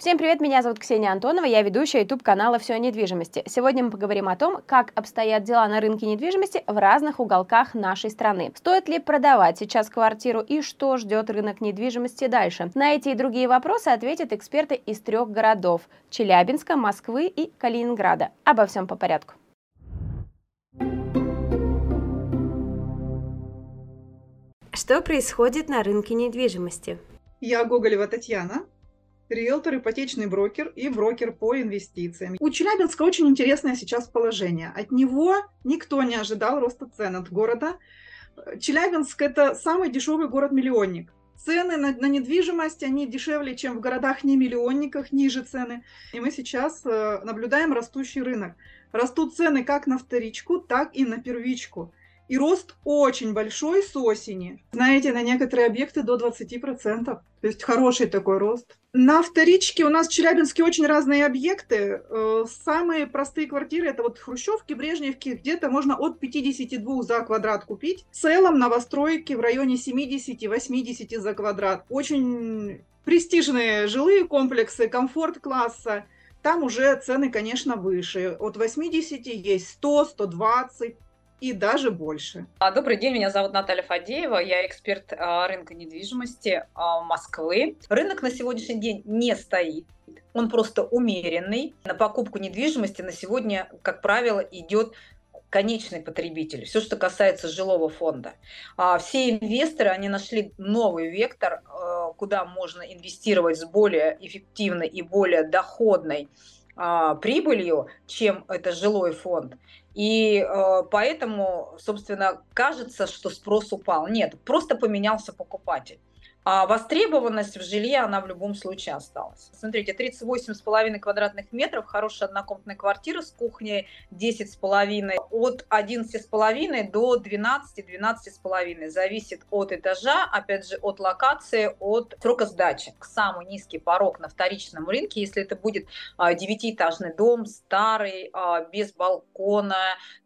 Всем привет, меня зовут Ксения Антонова, я ведущая YouTube канала «Все о недвижимости». Сегодня мы поговорим о том, как обстоят дела на рынке недвижимости в разных уголках нашей страны. Стоит ли продавать сейчас квартиру и что ждет рынок недвижимости дальше? На эти и другие вопросы ответят эксперты из трех городов – Челябинска, Москвы и Калининграда. Обо всем по порядку. Что происходит на рынке недвижимости? Я Гоголева Татьяна, риэлтор, ипотечный брокер и брокер по инвестициям. У Челябинска очень интересное сейчас положение. От него никто не ожидал роста цен от города. Челябинск – это самый дешевый город-миллионник. Цены на, на недвижимость, они дешевле, чем в городах не миллионниках, ниже цены. И мы сейчас э, наблюдаем растущий рынок. Растут цены как на вторичку, так и на первичку. И рост очень большой с осени. Знаете, на некоторые объекты до 20%. То есть хороший такой рост. На вторичке у нас в Челябинске очень разные объекты. Э, самые простые квартиры это вот Хрущевки, Брежневки, где-то можно от 52 за квадрат купить. В целом новостройки в районе 70-80 за квадрат. Очень престижные жилые комплексы, комфорт класса. Там уже цены, конечно, выше. От 80 есть 100, 120 и даже больше. А, добрый день, меня зовут Наталья Фадеева, я эксперт а, рынка недвижимости а, Москвы. Рынок на сегодняшний день не стоит, он просто умеренный. На покупку недвижимости на сегодня, как правило, идет конечный потребитель, все, что касается жилого фонда. Все инвесторы, они нашли новый вектор, куда можно инвестировать с более эффективной и более доходной прибылью, чем это жилой фонд. И э, поэтому, собственно, кажется, что спрос упал. Нет, просто поменялся покупатель. А востребованность в жилье, она в любом случае осталась. Смотрите, 38,5 квадратных метров, хорошая однокомнатная квартира с кухней 10,5, от 11,5 до 12-12,5. Зависит от этажа, опять же, от локации, от срока сдачи. Самый низкий порог на вторичном рынке, если это будет а, девятиэтажный дом, старый, а, без балкона,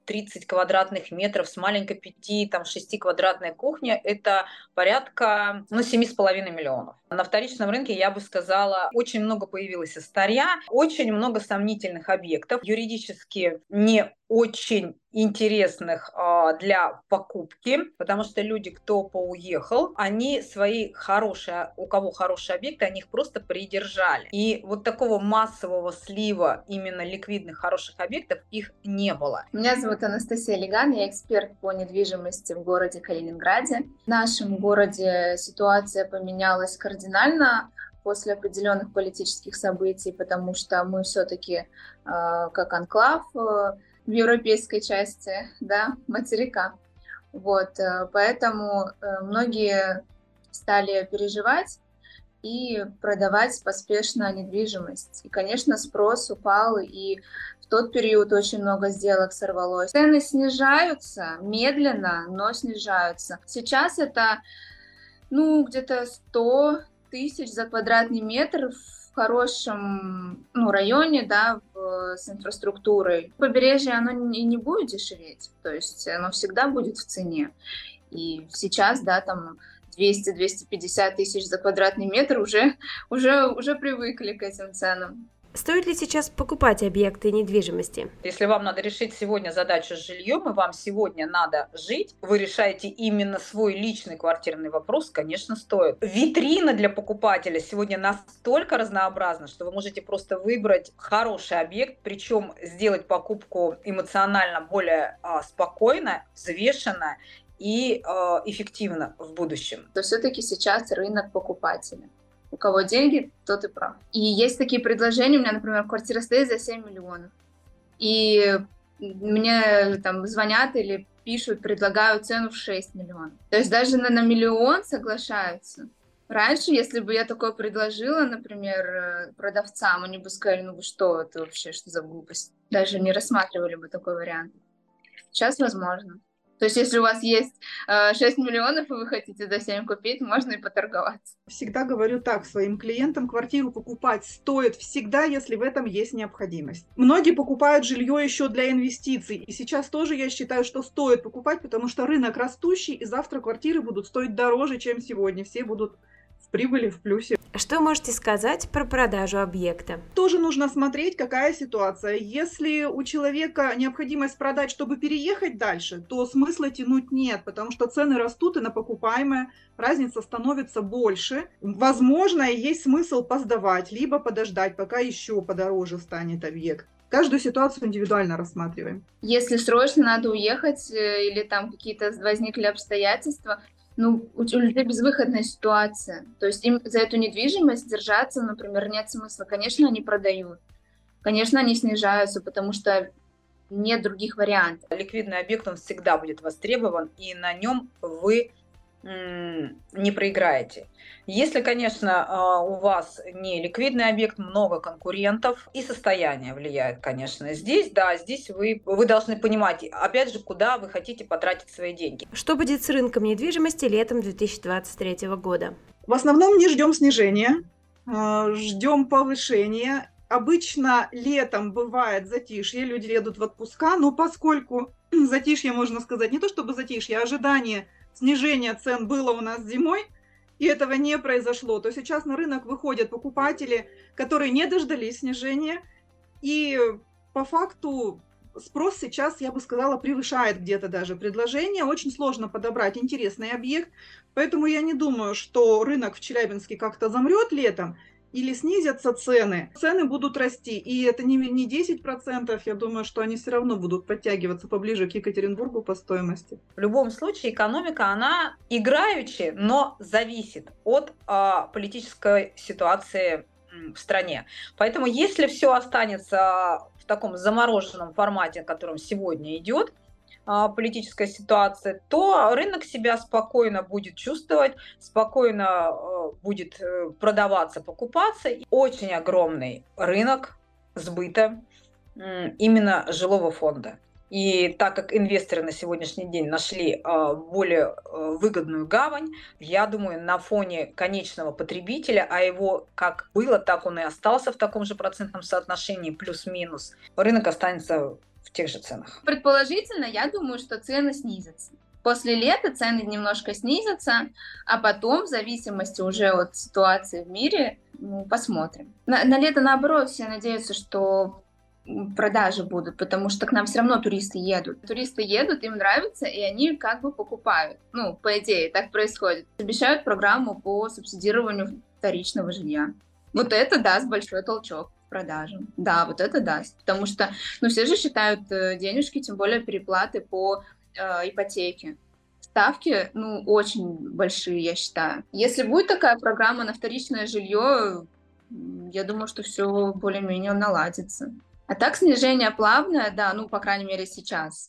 30 квадратных метров с маленькой 5, там 6 квадратной кухней, это порядка ну, 7,5 миллионов. На вторичном рынке, я бы сказала, очень много появилось старья, очень много сомнительных объектов, юридически не очень интересных а, для покупки, потому что люди, кто поуехал, они свои хорошие, у кого хорошие объекты, они их просто придержали. И вот такого массового слива именно ликвидных хороших объектов их не было. Меня зовут Анастасия Леган, я эксперт по недвижимости в городе Калининграде. В нашем городе ситуация поменялась кардинально после определенных политических событий, потому что мы все-таки э, как анклав э, в европейской части, да, материка. Вот, э, поэтому э, многие стали переживать и продавать поспешно недвижимость. И, конечно, спрос упал, и в тот период очень много сделок сорвалось. Цены снижаются медленно, но снижаются. Сейчас это, ну, где-то 100 тысяч за квадратный метр в хорошем ну, районе, да, в, с инфраструктурой. Побережье, оно не, не будет дешеветь, то есть оно всегда будет в цене. И сейчас, да, там 200-250 тысяч за квадратный метр уже, уже, уже привыкли к этим ценам. Стоит ли сейчас покупать объекты недвижимости? Если вам надо решить сегодня задачу с жильем, и вам сегодня надо жить, вы решаете именно свой личный квартирный вопрос, конечно, стоит. Витрина для покупателя сегодня настолько разнообразна, что вы можете просто выбрать хороший объект, причем сделать покупку эмоционально более а, спокойно, взвешенно и а, эффективно в будущем. То все-таки сейчас рынок покупателя у кого деньги, тот и прав. И есть такие предложения, у меня, например, квартира стоит за 7 миллионов. И мне там звонят или пишут, предлагают цену в 6 миллионов. То есть даже на, на миллион соглашаются. Раньше, если бы я такое предложила, например, э, продавцам, они бы сказали, ну вы что, это вообще что за глупость? Даже не рассматривали бы такой вариант. Сейчас возможно. То есть, если у вас есть э, 6 миллионов, и вы хотите за 7 купить, можно и поторговаться. Всегда говорю так своим клиентам, квартиру покупать стоит всегда, если в этом есть необходимость. Многие покупают жилье еще для инвестиций, и сейчас тоже я считаю, что стоит покупать, потому что рынок растущий, и завтра квартиры будут стоить дороже, чем сегодня. Все будут в прибыли, в плюсе. Что можете сказать про продажу объекта? Тоже нужно смотреть, какая ситуация. Если у человека необходимость продать, чтобы переехать дальше, то смысла тянуть нет, потому что цены растут и на покупаемое разница становится больше. Возможно, есть смысл посдавать, либо подождать, пока еще подороже станет объект. Каждую ситуацию индивидуально рассматриваем. Если срочно надо уехать э, или там какие-то возникли обстоятельства, ну, у людей безвыходная ситуация. То есть им за эту недвижимость держаться, например, нет смысла. Конечно, они продают. Конечно, они снижаются, потому что нет других вариантов. Ликвидный объект, он всегда будет востребован, и на нем вы не проиграете. Если, конечно, а, у вас не ликвидный объект, много конкурентов и состояние влияет, конечно. Здесь, да, здесь вы, вы должны понимать, опять же, куда вы хотите потратить свои деньги. Что будет с рынком недвижимости летом 2023 года? В основном не ждем снижения, а, ждем повышения. Обычно летом бывает затишье, люди едут в отпуска, но поскольку затишье, можно сказать, не то чтобы затишье, а ожидание снижение цен было у нас зимой, и этого не произошло, то сейчас на рынок выходят покупатели, которые не дождались снижения, и по факту спрос сейчас, я бы сказала, превышает где-то даже предложение. Очень сложно подобрать интересный объект, поэтому я не думаю, что рынок в Челябинске как-то замрет летом или снизятся цены, цены будут расти. И это не, не 10%, я думаю, что они все равно будут подтягиваться поближе к Екатеринбургу по стоимости. В любом случае экономика, она играющая, но зависит от а, политической ситуации в стране. Поэтому если все останется в таком замороженном формате, в котором сегодня идет, а, политическая ситуация, то рынок себя спокойно будет чувствовать, спокойно а, будет э, продаваться, покупаться. Очень огромный рынок сбыта именно жилого фонда. И так как инвесторы на сегодняшний день нашли а, более выгодную гавань, я думаю, на фоне конечного потребителя, а его как было, так он и остался в таком же процентном соотношении, плюс-минус, рынок останется в тех же ценах? Предположительно, я думаю, что цены снизятся. После лета цены немножко снизятся, а потом, в зависимости уже от ситуации в мире, ну, посмотрим. На, на лето, наоборот, все надеются, что продажи будут, потому что к нам все равно туристы едут. Туристы едут, им нравится, и они как бы покупают. Ну, по идее, так происходит. Обещают программу по субсидированию вторичного жилья. Вот это даст большой толчок продажам. Да, вот это даст. Потому что, ну, все же считают э, денежки, тем более переплаты по э, ипотеке. Ставки, ну, очень большие, я считаю. Если будет такая программа на вторичное жилье, я думаю, что все более-менее наладится. А так снижение плавное, да, ну, по крайней мере, сейчас.